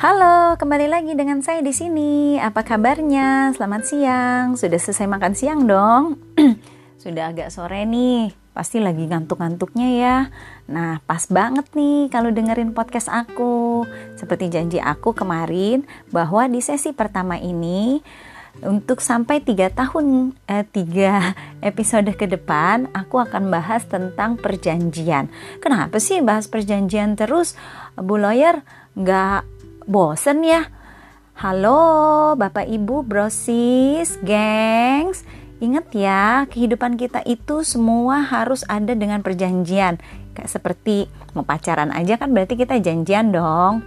Halo, kembali lagi dengan saya di sini. Apa kabarnya? Selamat siang. Sudah selesai makan siang dong? Sudah agak sore nih. Pasti lagi ngantuk-ngantuknya ya. Nah, pas banget nih kalau dengerin podcast aku. Seperti janji aku kemarin bahwa di sesi pertama ini untuk sampai tiga tahun eh, tiga episode ke depan aku akan bahas tentang perjanjian kenapa sih bahas perjanjian terus Bu Lawyer nggak bosen ya? Halo Bapak Ibu brosis gengs. Ingat ya, kehidupan kita itu semua harus ada dengan perjanjian. Kayak seperti mau pacaran aja kan berarti kita janjian dong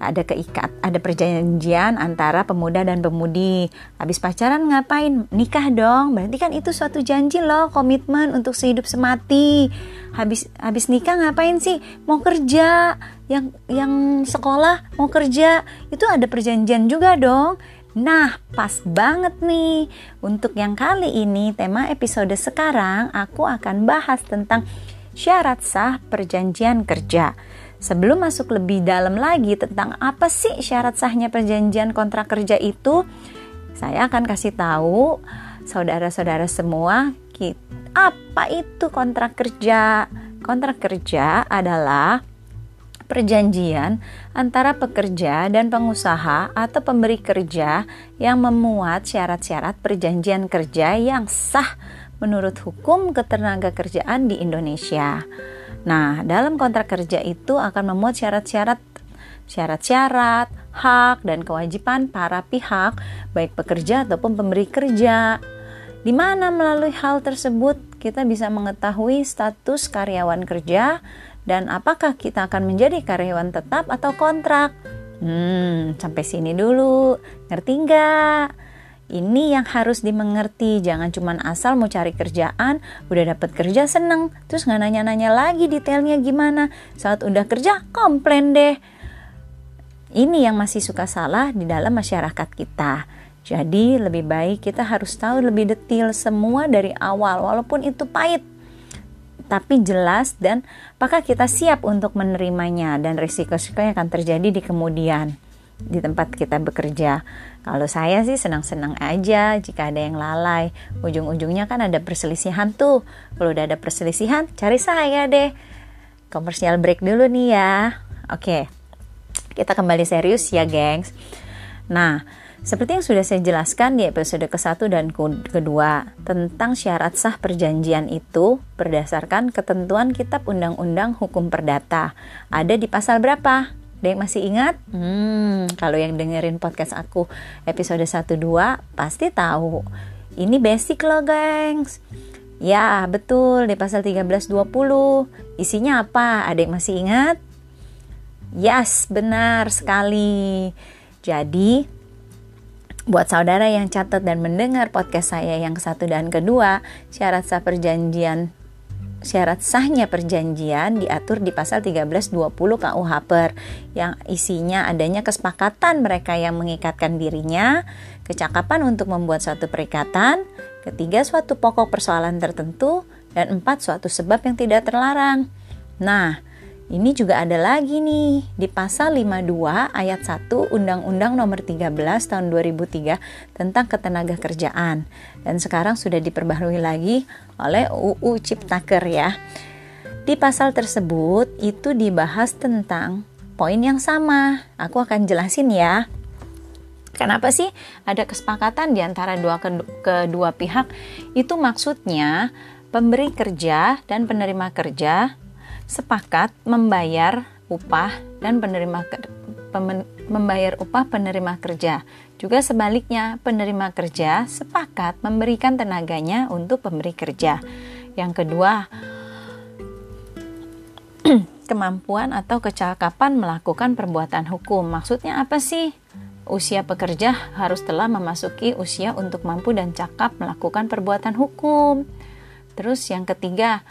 ada keikat, ada perjanjian antara pemuda dan pemudi. Habis pacaran ngapain? Nikah dong. Berarti kan itu suatu janji loh, komitmen untuk sehidup semati. Habis habis nikah ngapain sih? Mau kerja. Yang yang sekolah mau kerja. Itu ada perjanjian juga dong. Nah, pas banget nih. Untuk yang kali ini tema episode sekarang aku akan bahas tentang syarat sah perjanjian kerja. Sebelum masuk lebih dalam lagi tentang apa sih syarat sahnya perjanjian kontrak kerja itu, saya akan kasih tahu saudara-saudara semua apa itu kontrak kerja. Kontrak kerja adalah perjanjian antara pekerja dan pengusaha atau pemberi kerja yang memuat syarat-syarat perjanjian kerja yang sah menurut hukum ketenaga kerjaan di Indonesia. Nah, dalam kontrak kerja itu akan memuat syarat-syarat syarat-syarat, hak dan kewajiban para pihak, baik pekerja ataupun pemberi kerja. Di mana melalui hal tersebut kita bisa mengetahui status karyawan kerja dan apakah kita akan menjadi karyawan tetap atau kontrak. Hmm, sampai sini dulu. Ngerti nggak? Ini yang harus dimengerti, jangan cuma asal mau cari kerjaan, udah dapat kerja seneng, terus nggak nanya-nanya lagi detailnya gimana. Saat udah kerja, komplain deh. Ini yang masih suka salah di dalam masyarakat kita. Jadi lebih baik kita harus tahu lebih detail semua dari awal, walaupun itu pahit. Tapi jelas dan apakah kita siap untuk menerimanya dan risiko-risiko yang akan terjadi di kemudian di tempat kita bekerja. Kalau saya sih senang-senang aja jika ada yang lalai. Ujung-ujungnya kan ada perselisihan tuh. Kalau udah ada perselisihan, cari saya deh. Komersial break dulu nih ya. Oke, kita kembali serius ya gengs. Nah, seperti yang sudah saya jelaskan di episode ke-1 dan kedua tentang syarat sah perjanjian itu berdasarkan ketentuan Kitab Undang-Undang Hukum Perdata. Ada di pasal berapa? Yang masih ingat? Hmm, kalau yang dengerin podcast aku episode 1-2 pasti tahu. Ini basic loh gengs. Ya betul di pasal 1320 Isinya apa? Ada yang masih ingat? Yes, benar sekali. Jadi Buat saudara yang catat dan mendengar podcast saya yang satu dan kedua, syarat sah perjanjian syarat sahnya perjanjian diatur di pasal 1320 KUH Per yang isinya adanya kesepakatan mereka yang mengikatkan dirinya, kecakapan untuk membuat suatu perikatan, ketiga suatu pokok persoalan tertentu, dan empat suatu sebab yang tidak terlarang. Nah, ini juga ada lagi nih di pasal 52 ayat 1 Undang-Undang Nomor 13 tahun 2003 tentang ketenaga kerjaan dan sekarang sudah diperbaharui lagi oleh UU Ciptaker ya. Di pasal tersebut itu dibahas tentang poin yang sama. Aku akan jelasin ya. Kenapa sih ada kesepakatan di antara dua kedua pihak? Itu maksudnya pemberi kerja dan penerima kerja sepakat membayar upah dan penerima membayar upah penerima kerja. Juga sebaliknya, penerima kerja sepakat memberikan tenaganya untuk pemberi kerja. Yang kedua, kemampuan atau kecakapan melakukan perbuatan hukum. Maksudnya apa sih? Usia pekerja harus telah memasuki usia untuk mampu dan cakap melakukan perbuatan hukum. Terus yang ketiga,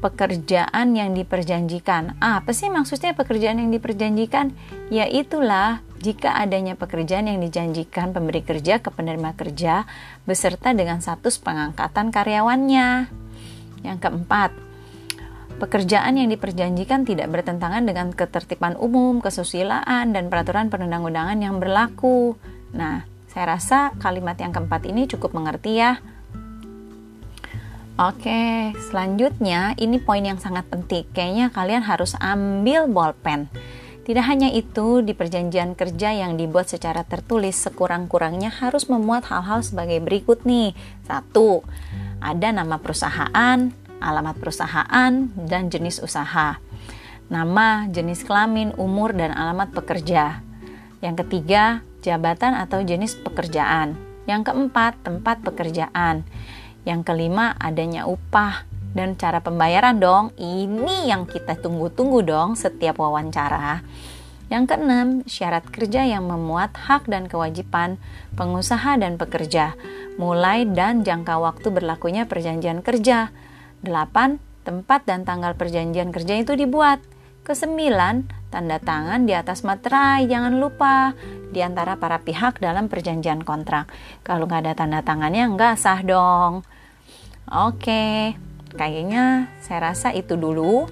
pekerjaan yang diperjanjikan. Ah, apa sih maksudnya pekerjaan yang diperjanjikan? Yaitulah jika adanya pekerjaan yang dijanjikan pemberi kerja ke penerima kerja beserta dengan status pengangkatan karyawannya. Yang keempat, Pekerjaan yang diperjanjikan tidak bertentangan dengan ketertiban umum, kesusilaan, dan peraturan perundang-undangan yang berlaku. Nah, saya rasa kalimat yang keempat ini cukup mengerti ya. Oke, selanjutnya ini poin yang sangat penting. Kayaknya kalian harus ambil bolpen. Tidak hanya itu, di perjanjian kerja yang dibuat secara tertulis sekurang-kurangnya harus memuat hal-hal sebagai berikut nih. Satu, ada nama perusahaan, alamat perusahaan, dan jenis usaha. Nama, jenis kelamin, umur, dan alamat pekerja. Yang ketiga, jabatan atau jenis pekerjaan. Yang keempat, tempat pekerjaan. Yang kelima, adanya upah dan cara pembayaran dong. Ini yang kita tunggu-tunggu dong setiap wawancara. Yang keenam, syarat kerja yang memuat hak dan kewajiban pengusaha dan pekerja, mulai dan jangka waktu berlakunya perjanjian kerja. 8. Tempat dan tanggal perjanjian kerja itu dibuat. Kesembilan, tanda tangan di atas materai. Jangan lupa di antara para pihak dalam perjanjian kontrak. Kalau nggak ada tanda tangannya nggak sah dong. Oke, kayaknya saya rasa itu dulu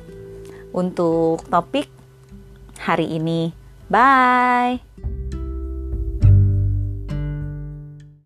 untuk topik hari ini. Bye.